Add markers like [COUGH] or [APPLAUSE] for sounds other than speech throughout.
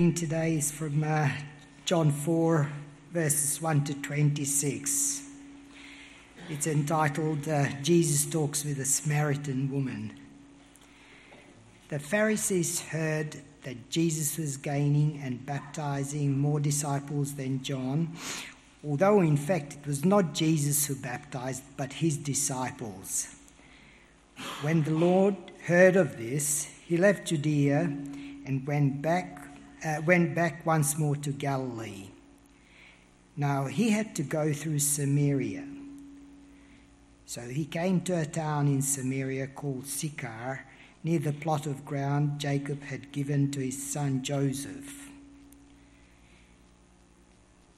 today is from uh, John 4, verses 1 to 26. It's entitled uh, Jesus Talks with a Samaritan Woman. The Pharisees heard that Jesus was gaining and baptizing more disciples than John, although in fact it was not Jesus who baptized, but his disciples. When the Lord heard of this, he left Judea and went back uh, went back once more to Galilee. Now he had to go through Samaria. So he came to a town in Samaria called Sychar, near the plot of ground Jacob had given to his son Joseph.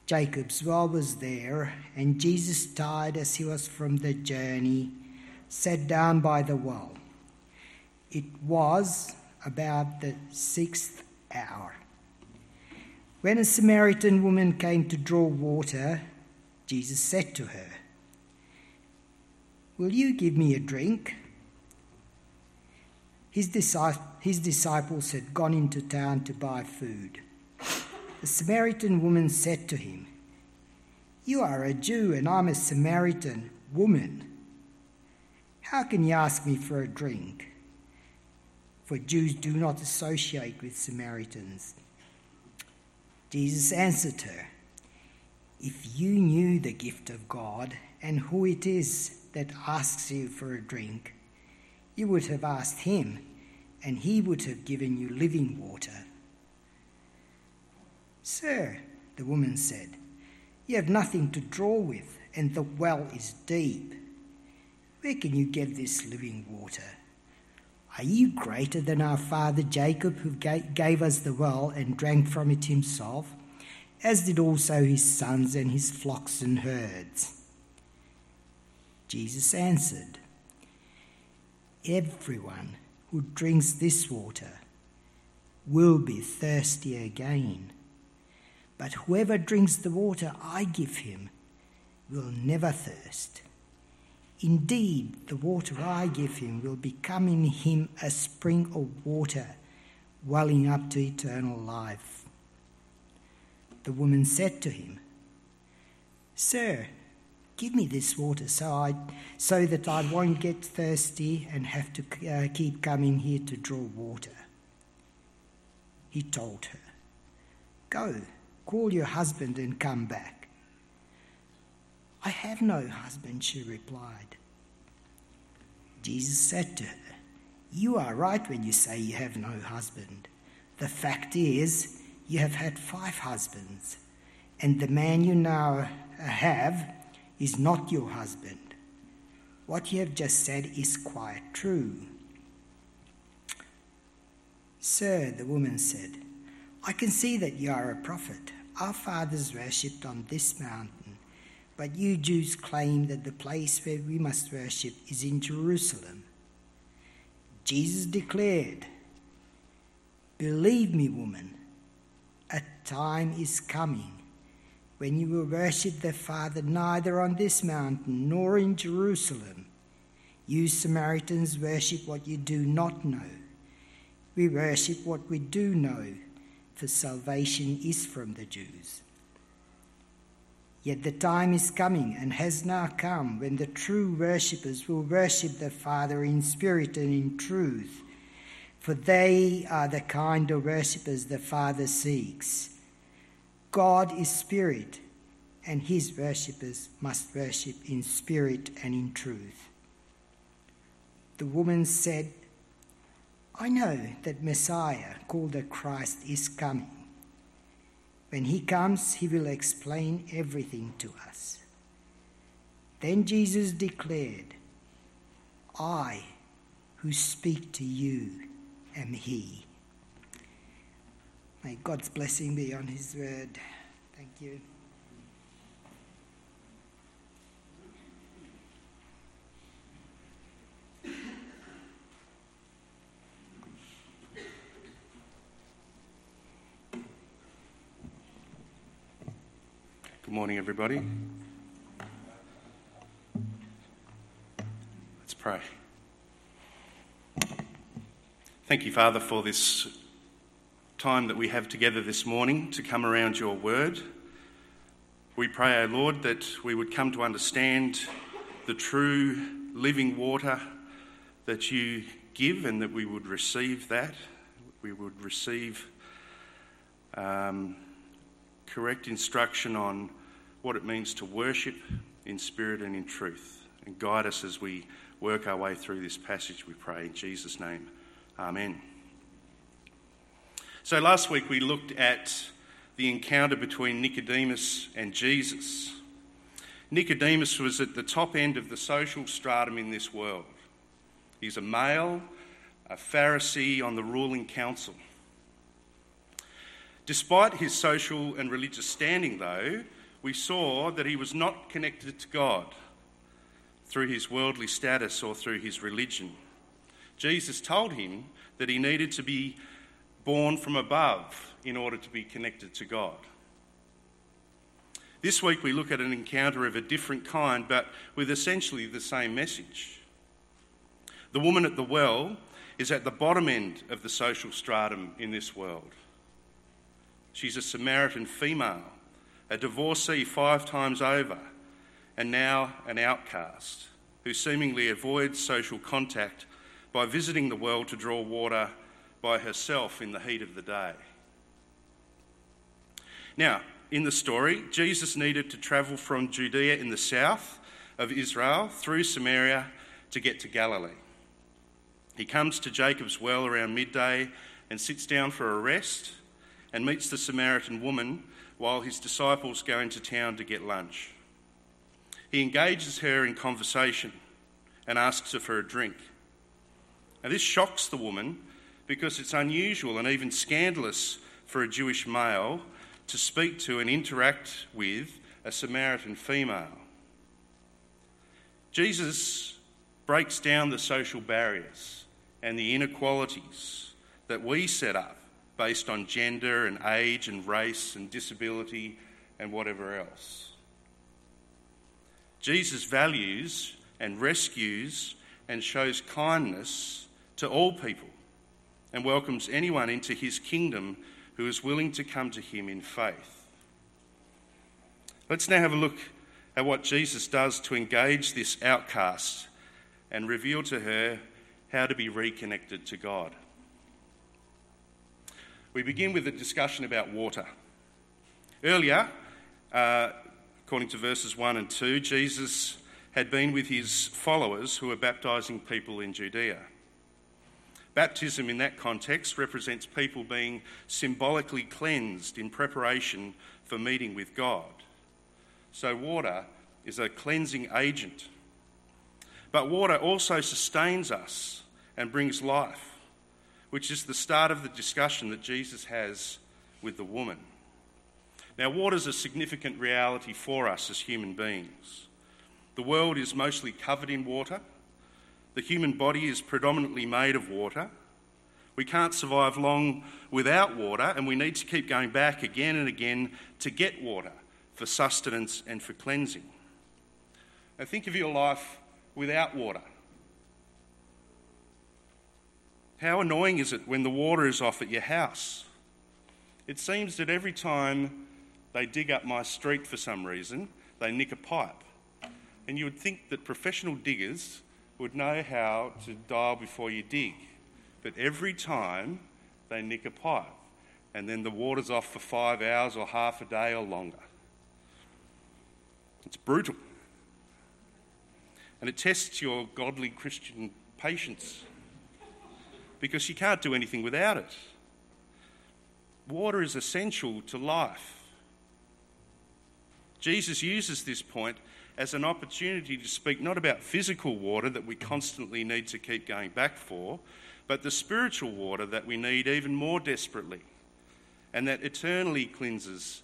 Jacob's well was there, and Jesus, tired as he was from the journey, sat down by the well. It was about the sixth hour. When a Samaritan woman came to draw water, Jesus said to her, Will you give me a drink? His, disciples had gone into town to buy food. The Samaritan woman said to him, You are a Jew and I'm a Samaritan woman. How can you ask me for a drink? For Jews do not associate with Samaritans. Jesus answered her, If you knew the gift of God and who it is that asks you for a drink, you would have asked him, and he would have given you living water. Sir, the woman said, you have nothing to draw with, and the well is deep. Where can you get this living water? Are you greater than our father Jacob, who gave us the well and drank from it himself, as did also his sons and his flocks and herds? Jesus answered, Everyone who drinks this water will be thirsty again. But whoever drinks the water I give him will never thirst. Indeed, the water I give him will become in him a spring of water welling up to eternal life. The woman said to him, Sir, give me this water so, I, so that I won't get thirsty and have to uh, keep coming here to draw water. He told her, Go, call your husband and come back. I have no husband, she replied. Jesus said to her, You are right when you say you have no husband. The fact is, you have had five husbands, and the man you now have is not your husband. What you have just said is quite true. Sir, the woman said, I can see that you are a prophet. Our fathers worshipped on this mountain but you Jews claim that the place where we must worship is in Jerusalem. Jesus declared, Believe me, woman, a time is coming when you will worship the Father neither on this mountain nor in Jerusalem. You Samaritans worship what you do not know. We worship what we do know, for salvation is from the Jews. Yet the time is coming and has now come when the true worshippers will worship the Father in spirit and in truth, for they are the kind of worshippers the Father seeks. God is spirit, and his worshippers must worship in spirit and in truth. The woman said, I know that Messiah, called the Christ, is coming. When he comes, he will explain everything to us. Then Jesus declared, I who speak to you am he. May God's blessing be on his word. Thank you. Morning, everybody. Let's pray. Thank you, Father, for this time that we have together this morning to come around your word. We pray, O Lord, that we would come to understand the true living water that you give and that we would receive that. We would receive um, correct instruction on what it means to worship in spirit and in truth. And guide us as we work our way through this passage, we pray. In Jesus' name, Amen. So last week we looked at the encounter between Nicodemus and Jesus. Nicodemus was at the top end of the social stratum in this world. He's a male, a Pharisee on the ruling council. Despite his social and religious standing, though, we saw that he was not connected to God through his worldly status or through his religion. Jesus told him that he needed to be born from above in order to be connected to God. This week we look at an encounter of a different kind, but with essentially the same message. The woman at the well is at the bottom end of the social stratum in this world. She's a Samaritan female, a divorcee five times over, and now an outcast who seemingly avoids social contact by visiting the well to draw water by herself in the heat of the day. Now, in the story, Jesus needed to travel from Judea in the south of Israel through Samaria to get to Galilee. He comes to Jacob's well around midday and sits down for a rest and meets the Samaritan woman while his disciples go into town to get lunch. He engages her in conversation and asks her for a drink. Now, this shocks the woman because it's unusual and even scandalous for a Jewish male to speak to and interact with a Samaritan female. Jesus breaks down the social barriers and the inequalities that we set up based on gender and age and race and disability and whatever else. Jesus values and rescues and shows kindness to all people and welcomes anyone into his kingdom who is willing to come to him in faith. Let's now have a look at what Jesus does to engage this outcast and reveal to her how to be reconnected to God. We begin with a discussion about water. Earlier, uh, according to verses 1 and 2, Jesus had been with his followers who were baptizing people in Judea. Baptism in that context represents people being symbolically cleansed in preparation for meeting with God. So, water is a cleansing agent. But water also sustains us and brings life, which is the start of the discussion that Jesus has with the woman. Now, water is a significant reality for us as human beings. The world is mostly covered in water. The human body is predominantly made of water. We can't survive long without water, and we need to keep going back again and again to get water for sustenance and for cleansing. Now, think of your life without water. How annoying is it when the water is off at your house? It seems that every time they dig up my street for some reason, they nick a pipe. And you would think that professional diggers would know how to dial before you dig. But every time they nick a pipe, and then the water's off for five hours or half a day or longer. It's brutal. And it tests your godly Christian patience because you can't do anything without it. Water is essential to life. Jesus uses this point as an opportunity to speak not about physical water that we constantly need to keep going back for, but the spiritual water that we need even more desperately, and that eternally cleanses,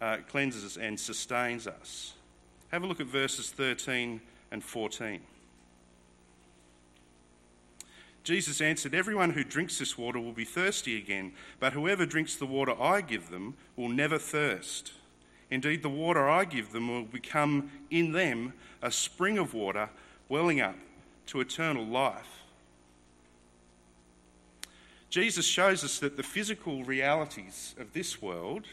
uh, cleanses and sustains us. Have a look at verses 13 and 14. Jesus answered, Everyone who drinks this water will be thirsty again, but whoever drinks the water I give them will never thirst. Indeed, the water I give them will become in them a spring of water welling up to eternal life. Jesus shows us that the physical realities of this world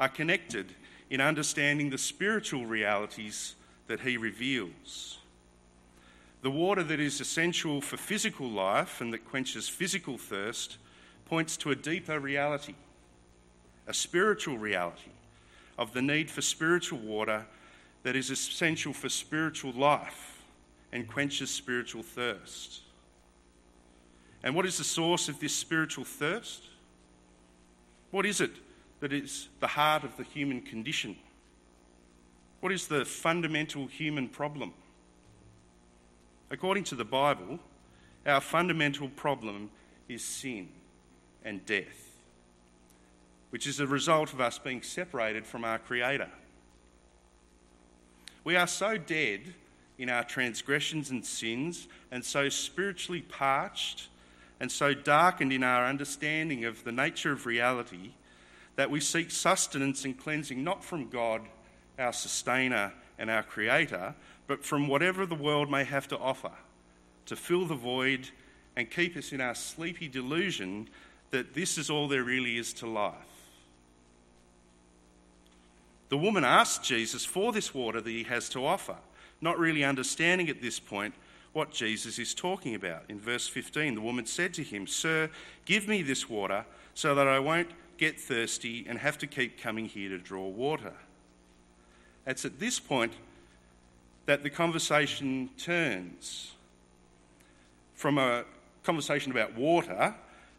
are connected in understanding the spiritual realities that he reveals. The water that is essential for physical life and that quenches physical thirst points to a deeper reality, a spiritual reality of the need for spiritual water that is essential for spiritual life and quenches spiritual thirst. And what is the source of this spiritual thirst? What is it that is the heart of the human condition? What is the fundamental human problem? According to the Bible, our fundamental problem is sin and death, which is a result of us being separated from our Creator. We are so dead in our transgressions and sins, and so spiritually parched, and so darkened in our understanding of the nature of reality that we seek sustenance and cleansing not from God, our sustainer and our creator, but from whatever the world may have to offer to fill the void and keep us in our sleepy delusion that this is all there really is to life. The woman asked Jesus for this water that he has to offer, not really understanding at this point what Jesus is talking about. In verse 15, the woman said to him, Sir, give me this water so that I won't get thirsty and have to keep coming here to draw water. It's at this point that the conversation turns from a conversation about water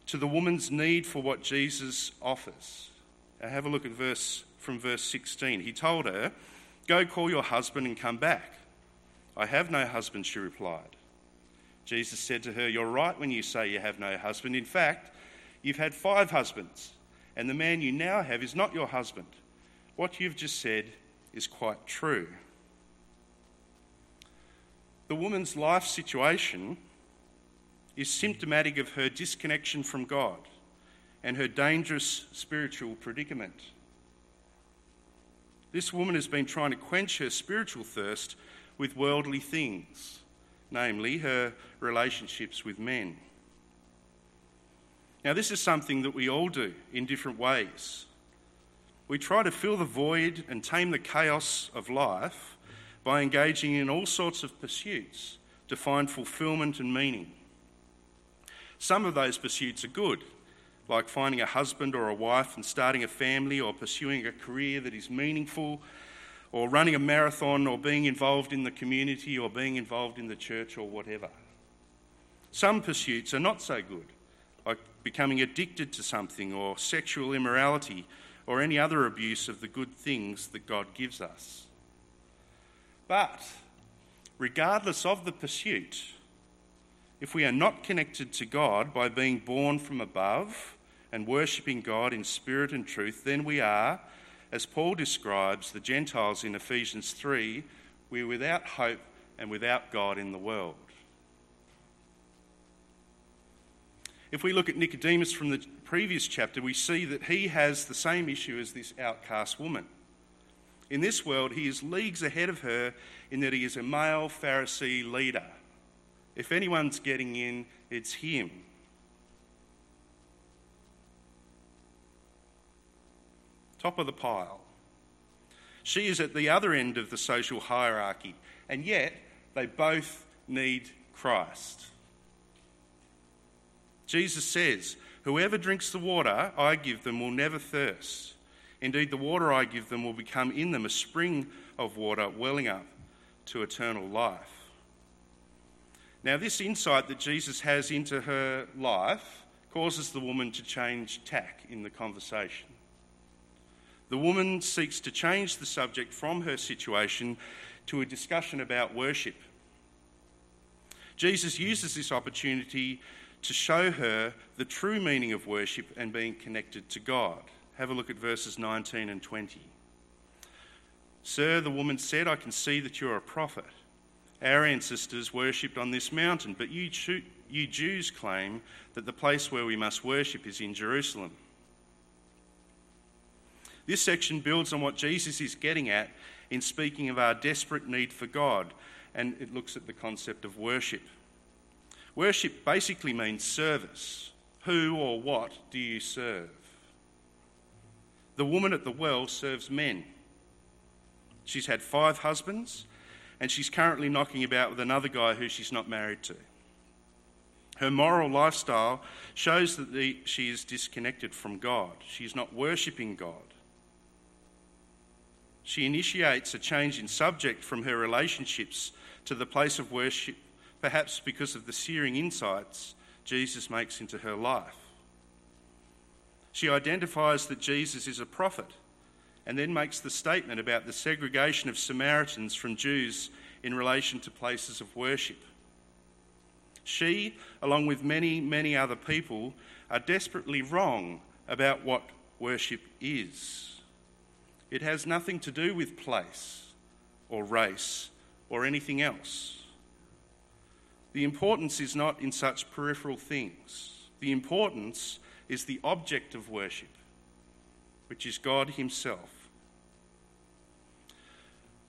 to the woman's need for what Jesus offers. Now have a look at verse from verse 16. He told her, "Go call your husband and come back." "I have no husband," she replied. Jesus said to her, "You're right when you say you have no husband. In fact, you've had 5 husbands, and the man you now have is not your husband. What you've just said is quite true." The woman's life situation is symptomatic of her disconnection from God and her dangerous spiritual predicament. This woman has been trying to quench her spiritual thirst with worldly things, namely her relationships with men. Now, this is something that we all do in different ways. We try to fill the void and tame the chaos of life by engaging in all sorts of pursuits to find fulfillment and meaning. Some of those pursuits are good, like finding a husband or a wife and starting a family or pursuing a career that is meaningful or running a marathon or being involved in the community or being involved in the church or whatever. Some pursuits are not so good, like becoming addicted to something or sexual immorality or any other abuse of the good things that God gives us. But, regardless of the pursuit, if we are not connected to God by being born from above and worshipping God in spirit and truth, then we are, as Paul describes the Gentiles in Ephesians 3, we're without hope and without God in the world. If we look at Nicodemus from the previous chapter, we see that he has the same issue as this outcast woman. In this world, he is leagues ahead of her in that he is a male Pharisee leader. If anyone's getting in, it's him. Top of the pile. She is at the other end of the social hierarchy, and yet they both need Christ. Jesus says, Whoever drinks the water I give them will never thirst. Indeed, the water I give them will become in them a spring of water welling up to eternal life. Now, this insight that Jesus has into her life causes the woman to change tack in the conversation. The woman seeks to change the subject from her situation to a discussion about worship. Jesus uses this opportunity to show her the true meaning of worship and being connected to God. Have a look at verses 19 and 20. Sir, the woman said, I can see that you're a prophet. Our ancestors worshipped on this mountain, but you, you Jews claim that the place where we must worship is in Jerusalem. This section builds on what Jesus is getting at in speaking of our desperate need for God, and it looks at the concept of worship. Worship basically means service, Who or what do you serve? The woman at the well serves men. She's had five husbands, and she's currently knocking about with another guy who she's not married to. Her moral lifestyle shows that the, she is disconnected from God. She is not worshipping God. She initiates a change in subject from her relationships to the place of worship, perhaps because of the searing insights Jesus makes into her life. She identifies that Jesus is a prophet and then makes the statement about the segregation of Samaritans from Jews in relation to places of worship. She, along with many, many other people, are desperately wrong about what worship is. It has nothing to do with place or race or anything else. The importance is not in such peripheral things. The importance is the object of worship, which is God Himself.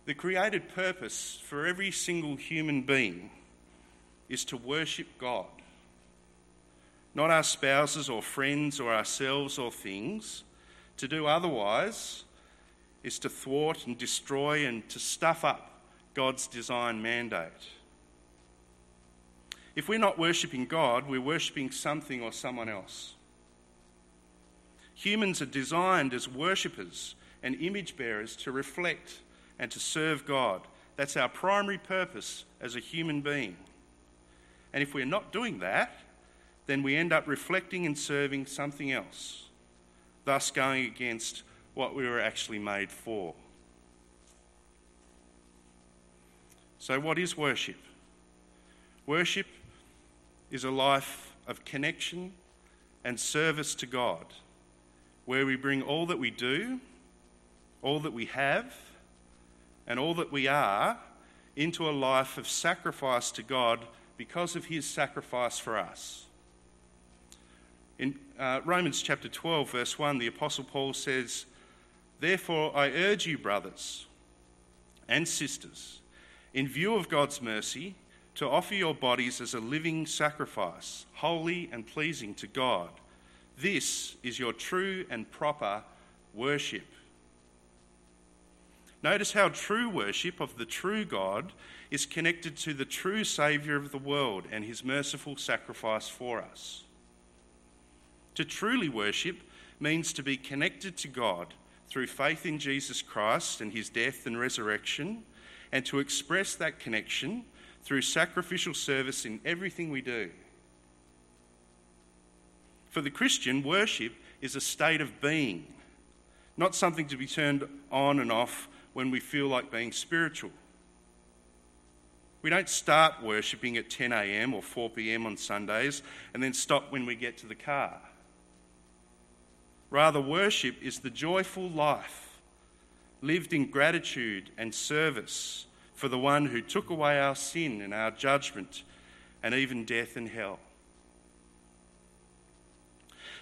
The created purpose for every single human being is to worship God. Not our spouses or friends or ourselves or things. To do otherwise is to thwart and destroy and to stuff up God's design mandate. If we're not worshipping God, we're worshipping something or someone else. Humans are designed as worshippers and image bearers to reflect and to serve God. That's our primary purpose as a human being. And if we're not doing that, then we end up reflecting and serving something else, thus going against what we were actually made for. So, what is worship? Worship is a life of connection and service to God, where we bring all that we do, all that we have, and all that we are into a life of sacrifice to God because of his sacrifice for us. In uh, Romans chapter 12, verse 1, the Apostle Paul says, Therefore I urge you, brothers and sisters, in view of God's mercy, to offer your bodies as a living sacrifice, holy and pleasing to God. This is your true and proper worship. Notice how true worship of the true God is connected to the true Saviour of the world and his merciful sacrifice for us. To truly worship means to be connected to God through faith in Jesus Christ and his death and resurrection, and to express that connection through sacrificial service in everything we do. For the Christian, worship is a state of being, not something to be turned on and off when we feel like being spiritual. We don't start worshipping at 10 a.m. or 4 p.m. on Sundays and then stop when we get to the car. Rather, worship is the joyful life lived in gratitude and service for the one who took away our sin and our judgment and even death and hell.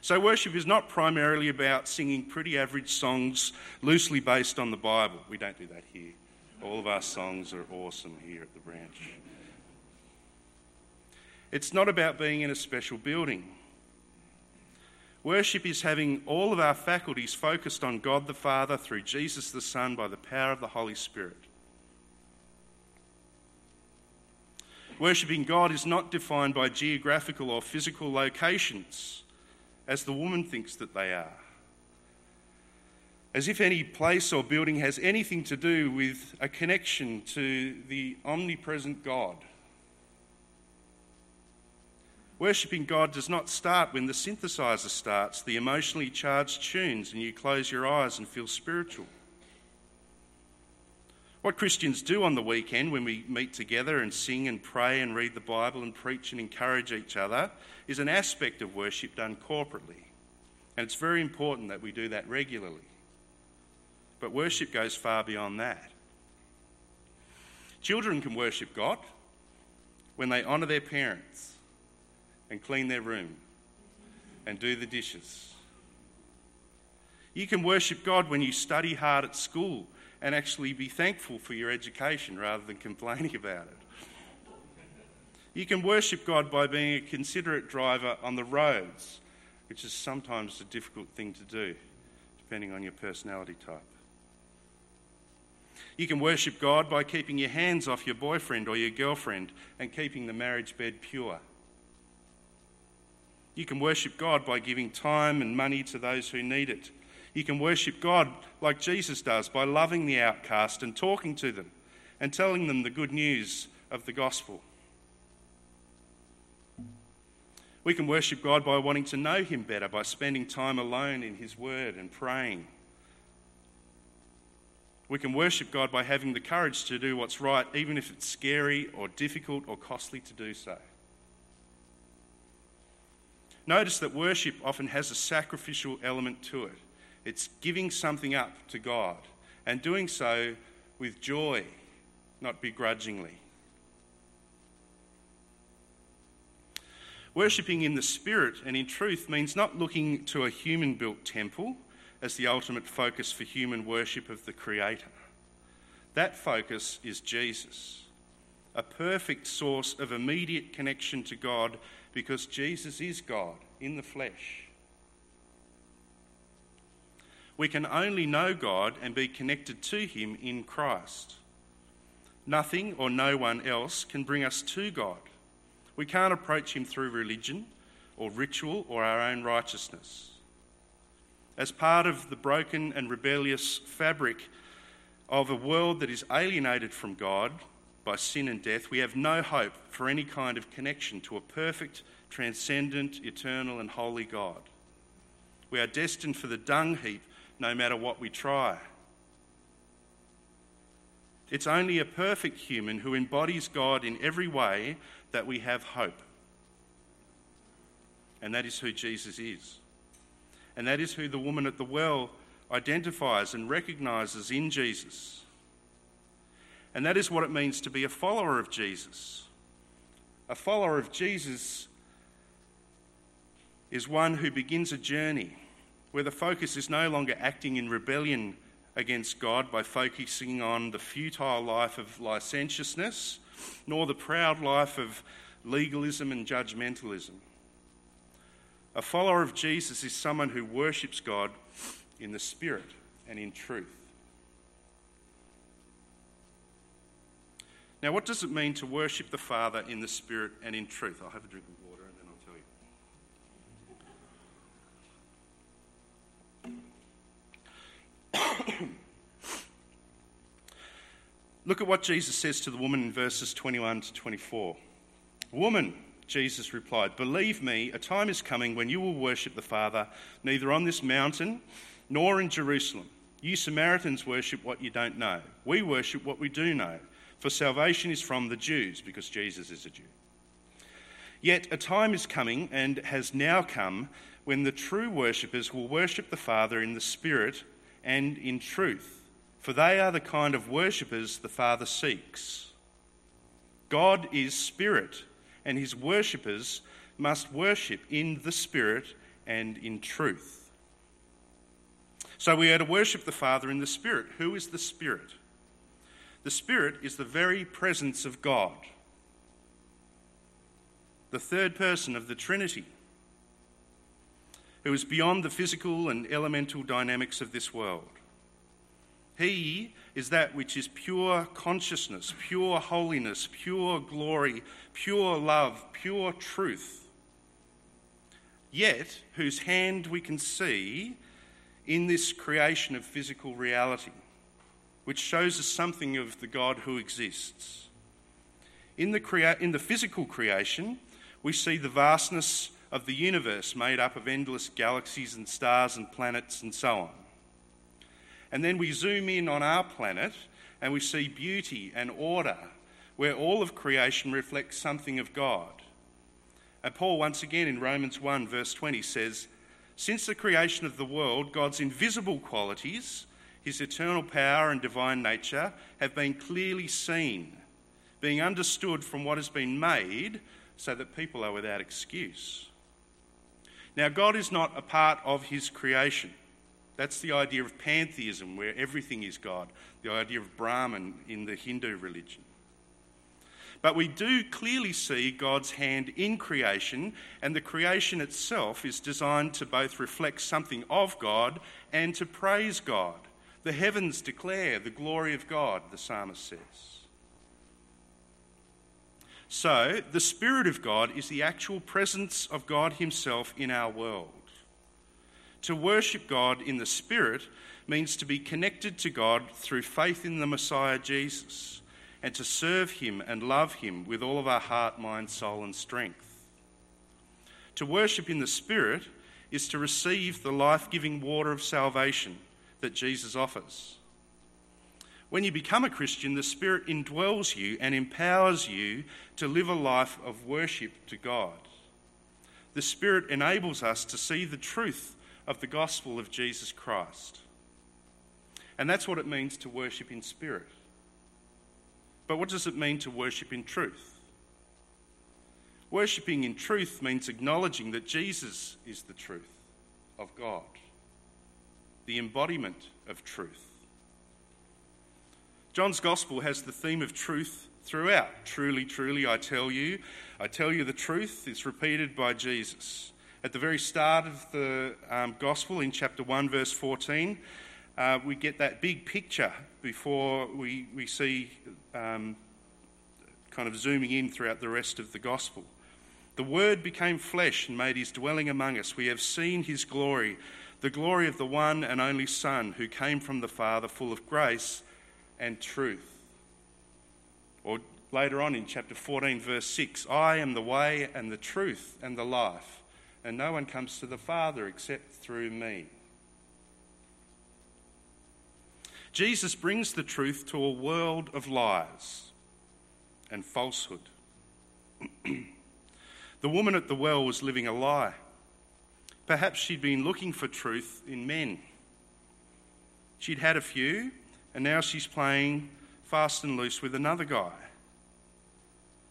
So, worship is not primarily about singing pretty average songs loosely based on the Bible. We don't do that here. All of our songs are awesome here at the branch. It's not about being in a special building. Worship is having all of our faculties focused on God the Father through Jesus the Son by the power of the Holy Spirit. Worshipping God is not defined by geographical or physical locations as the woman thinks that they are. As if any place or building has anything to do with a connection to the omnipresent God. Worshipping God does not start when the synthesizer starts, the emotionally charged tunes, and you close your eyes and feel spiritual. What Christians do on the weekend when we meet together and sing and pray and read the Bible and preach and encourage each other is an aspect of worship done corporately. And it's very important that we do that regularly. But worship goes far beyond that. Children can worship God when they honour their parents and clean their room and do the dishes. You can worship God when you study hard at school and actually be thankful for your education rather than complaining about it. You can worship God by being a considerate driver on the roads which is sometimes a difficult thing to do, depending on your personality type. You can worship God by keeping your hands off your boyfriend or your girlfriend and keeping the marriage bed pure. You can worship God by giving time and money to those who need it. You can worship God like Jesus does by loving the outcast and talking to them and telling them the good news of the gospel. We can worship God by wanting to know Him better, by spending time alone in His Word and praying. We can worship God by having the courage to do what's right, even if it's scary or difficult or costly to do so. Notice that worship often has a sacrificial element to it. It's giving something up to God and doing so with joy, not begrudgingly. Worshipping in the Spirit and in truth means not looking to a human built temple as the ultimate focus for human worship of the Creator. That focus is Jesus, a perfect source of immediate connection to God because Jesus is God in the flesh. We can only know God and be connected to Him in Christ. Nothing or no one else can bring us to God. We can't approach him through religion or ritual or our own righteousness. As part of the broken and rebellious fabric of a world that is alienated from God by sin and death, we have no hope for any kind of connection to a perfect, transcendent, eternal, and holy God. We are destined for the dung heap no matter what we try. It's only a perfect human who embodies God in every way that we have hope. And that is who Jesus is. And that is who the woman at the well identifies and recognizes in Jesus. And that is what it means to be a follower of Jesus. A follower of Jesus is one who begins a journey where the focus is no longer acting in rebellion against God by focusing on the futile life of licentiousness nor the proud life of legalism and judgmentalism. A follower of Jesus is someone who worships God in the Spirit and in truth. Now, what does it mean to worship the Father in the Spirit and in truth? I'll have a drink of water and then I'll tell you. Look at what Jesus says to the woman in verses 21 to 24. Woman, Jesus replied, Believe me, a time is coming when you will worship the Father neither on this mountain nor in Jerusalem. You Samaritans worship what you don't know. We worship what we do know, for salvation is from the Jews, because Jesus is a Jew. Yet a time is coming, and has now come, when the true worshippers will worship the Father in the Spirit and in truth for they are the kind of worshippers the Father seeks. God is spirit, and his worshippers must worship in the Spirit and in truth. So we are to worship the Father in the Spirit. Who is the Spirit? The Spirit is the very presence of God, the third person of the Trinity, who is beyond the physical and elemental dynamics of this world. He is that which is pure consciousness, pure holiness, pure glory, pure love, pure truth. Yet, whose hand we can see in this creation of physical reality, which shows us something of the God who exists. In the, crea- in the physical creation, we see the vastness of the universe made up of endless galaxies and stars and planets and so on. And then we zoom in on our planet and we see beauty and order, where all of creation reflects something of God. And Paul, once again in Romans 1, verse 20, says, Since the creation of the world, God's invisible qualities, his eternal power and divine nature, have been clearly seen, being understood from what has been made, so that people are without excuse. Now, God is not a part of his creation. That's the idea of pantheism, where everything is God, the idea of Brahman in the Hindu religion. But we do clearly see God's hand in creation, and the creation itself is designed to both reflect something of God and to praise God. The heavens declare the glory of God, the psalmist says. So, the Spirit of God is the actual presence of God Himself in our world. To worship God in the Spirit means to be connected to God through faith in the Messiah Jesus and to serve Him and love Him with all of our heart, mind, soul, and strength. To worship in the Spirit is to receive the life giving water of salvation that Jesus offers. When you become a Christian, the Spirit indwells you and empowers you to live a life of worship to God. The Spirit enables us to see the truth of the gospel of Jesus Christ. And that's what it means to worship in spirit. But what does it mean to worship in truth? Worshipping in truth means acknowledging that Jesus is the truth of God, the embodiment of truth. John's Gospel has the theme of truth throughout. Truly, truly, I tell you, I tell you the truth. It's repeated by Jesus. At the very start of the um, Gospel, in chapter 1, verse 14, uh, we get that big picture before we, we see um, kind of zooming in throughout the rest of the gospel. The Word became flesh and made his dwelling among us. We have seen his glory, the glory of the one and only Son who came from the Father, full of grace and truth. Or later on in chapter 14, verse 6 I am the way and the truth and the life, and no one comes to the Father except through me. Jesus brings the truth to a world of lies and falsehood. [CLEARS THROAT] the woman at the well was living a lie. Perhaps she'd been looking for truth in men. She'd had a few, and now she's playing fast and loose with another guy.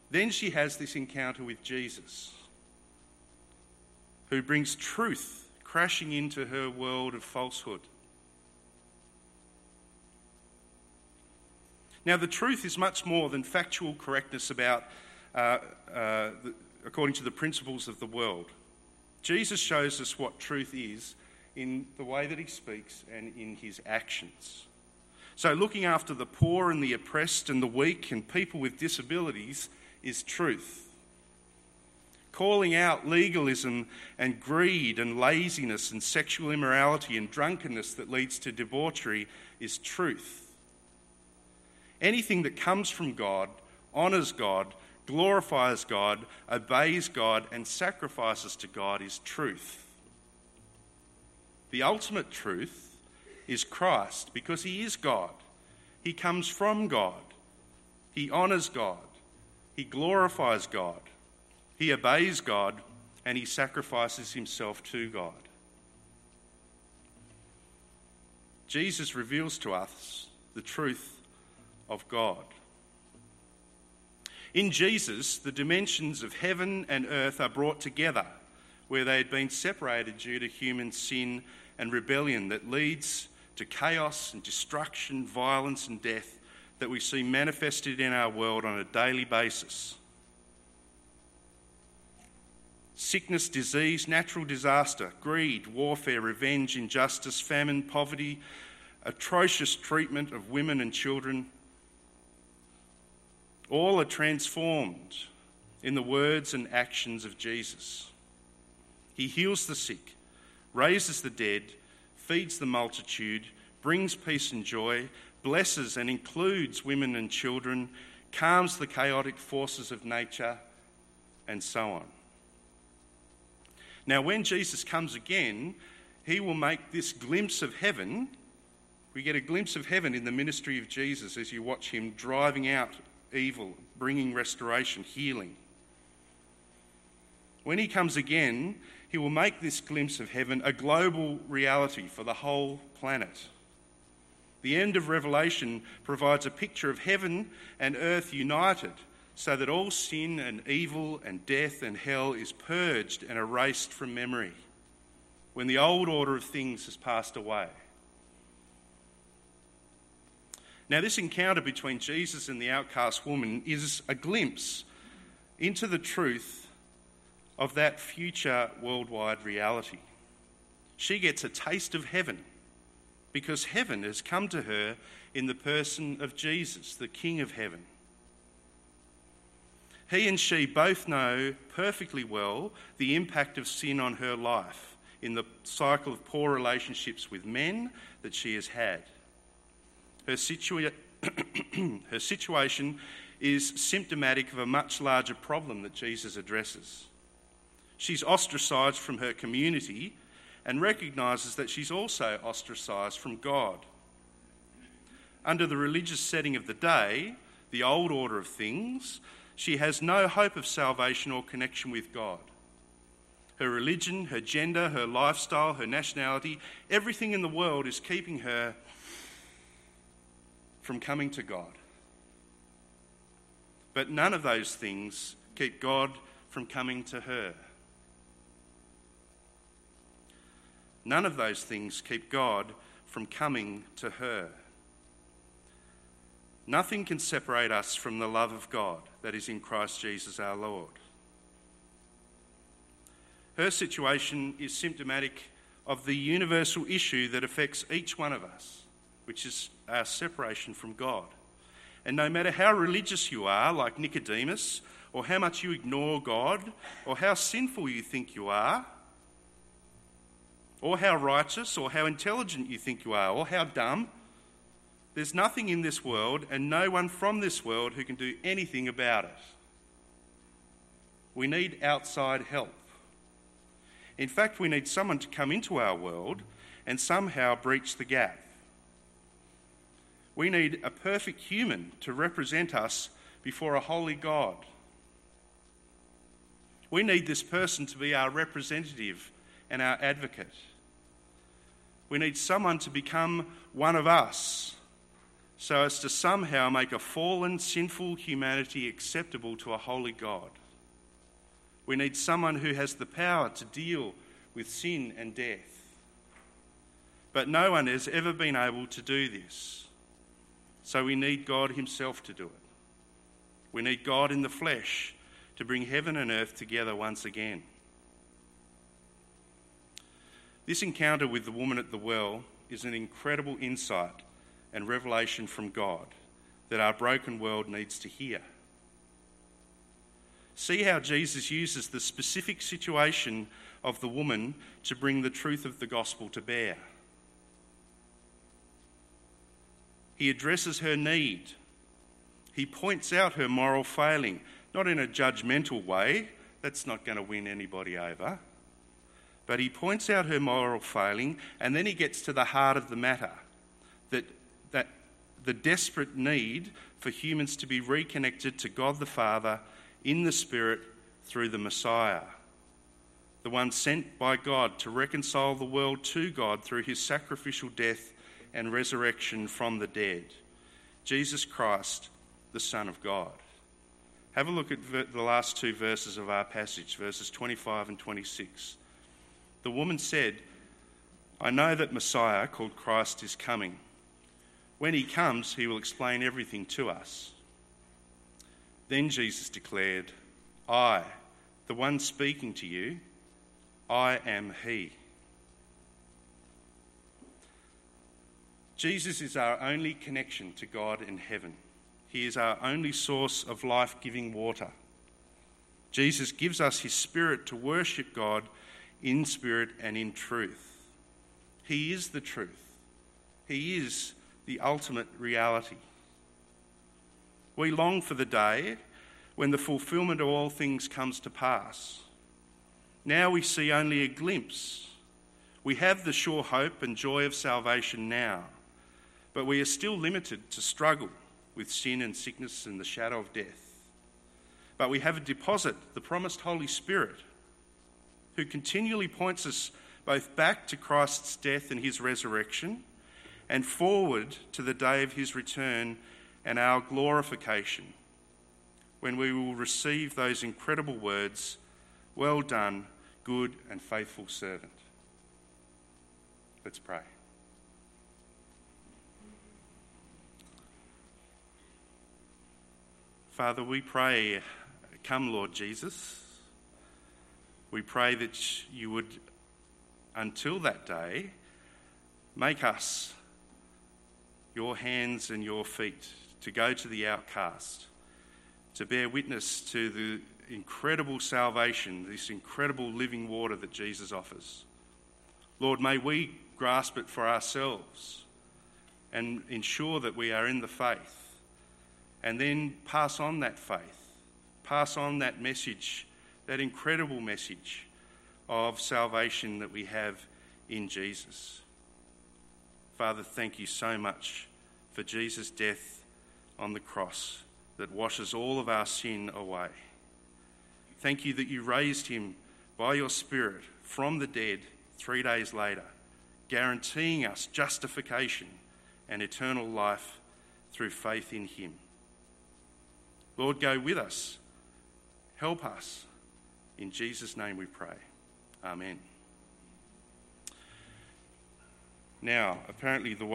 Then she has this encounter with Jesus, who brings truth crashing into her world of falsehood. Now, the truth is much more than factual correctness about, uh, uh, the, according to the principles of the world. Jesus shows us what truth is in the way that he speaks and in his actions. So, looking after the poor and the oppressed and the weak and people with disabilities is truth. Calling out legalism and greed and laziness and sexual immorality and drunkenness that leads to debauchery is truth. Anything that comes from God, honours God, glorifies God, obeys God, and sacrifices to God is truth. The ultimate truth is Christ because he is God. He comes from God. He honours God. He glorifies God. He obeys God and he sacrifices himself to God. Jesus reveals to us the truth of God. In Jesus, the dimensions of heaven and earth are brought together where they had been separated due to human sin and rebellion that leads to chaos and destruction, violence and death that we see manifested in our world on a daily basis. Sickness, disease, natural disaster, greed, warfare, revenge, injustice, famine, poverty, atrocious treatment of women and children, all are transformed in the words and actions of Jesus. He heals the sick, raises the dead, feeds the multitude, brings peace and joy, blesses and includes women and children, calms the chaotic forces of nature, and so on. Now, when Jesus comes again, he will make this glimpse of heaven. We get a glimpse of heaven in the ministry of Jesus as you watch him driving out evil, bringing restoration, healing. When he comes again, he will make this glimpse of heaven a global reality for the whole planet. The end of Revelation provides a picture of heaven and earth united so that all sin and evil and death and hell is purged and erased from memory when the old order of things has passed away. Now, this encounter between Jesus and the outcast woman is a glimpse into the truth of that future worldwide reality. She gets a taste of heaven because heaven has come to her in the person of Jesus, the King of heaven. He and she both know perfectly well the impact of sin on her life in the cycle of poor relationships with men that she has had. Her, situa- [COUGHS] her situation is symptomatic of a much larger problem that Jesus addresses. She's ostracised from her community and recognises that she's also ostracised from God. Under the religious setting of the day, the old order of things, she has no hope of salvation or connection with God. Her religion, her gender, her lifestyle, her nationality, everything in the world is keeping her from coming to God. But none of those things keep God from coming to her. None of those things keep God from coming to her. Nothing can separate us from the love of God that is in Christ Jesus our Lord. Her situation is symptomatic of the universal issue that affects each one of us, which is our separation from God. And no matter how religious you are, like Nicodemus, or how much you ignore God, or how sinful you think you are, or how righteous, or how intelligent you think you are, or how dumb, there's nothing in this world and no one from this world who can do anything about it. We need outside help. In fact, we need someone to come into our world and somehow breach the gap. We need a perfect human to represent us before a holy God. We need this person to be our representative and our advocate. We need someone to become one of us so as to somehow make a fallen, sinful humanity acceptable to a holy God. We need someone who has the power to deal with sin and death. But no one has ever been able to do this. So we need God Himself to do it. We need God in the flesh to bring heaven and earth together once again. This encounter with the woman at the well is an incredible insight and revelation from God that our broken world needs to hear. See how Jesus uses the specific situation of the woman to bring the truth of the gospel to bear. He addresses her need. He points out her moral failing, not in a judgmental way, that's not going to win anybody over. But he points out her moral failing, and then he gets to the heart of the matter that the desperate need for humans to be reconnected to God the Father in the Spirit through the Messiah, the one sent by God to reconcile the world to God through his sacrificial death and resurrection from the dead, Jesus Christ, the Son of God. Have a look at the last two verses of our passage, verses 25 and 26. The woman said, I know that Messiah, called Christ, is coming. When he comes, he will explain everything to us. Then Jesus declared, I, the one speaking to you, I am he. Jesus is our only connection to God in heaven. He is our only source of life giving water. Jesus gives us his spirit to worship God in spirit and in truth. He is the truth. He is the ultimate reality. We long for the day when the fulfillment of all things comes to pass. Now we see only a glimpse. We have the sure hope and joy of salvation now, but we are still limited to struggle with sin and sickness and the shadow of death. But we have a deposit, the promised Holy Spirit, who continually points us both back to Christ's death and his resurrection and forward to the day of his return and our glorification, when we will receive those incredible words Well done, good and faithful servant. Let's pray. Father, we pray, come, Lord Jesus. We pray that you would, until that day, make us your hands and your feet to go to the outcast, to bear witness to the incredible salvation, this incredible living water that Jesus offers. Lord, may we grasp it for ourselves and ensure that we are in the faith, and then pass on that faith, pass on that message, that incredible message of salvation that we have in Jesus. Father, thank you so much for Jesus' death on the cross that washes all of our sin away. Thank you that you raised him by your Spirit from the dead three days later, guaranteeing us justification and eternal life through faith in him. Lord, go with us. Help us. In Jesus' name we pray. Amen. Now, apparently, the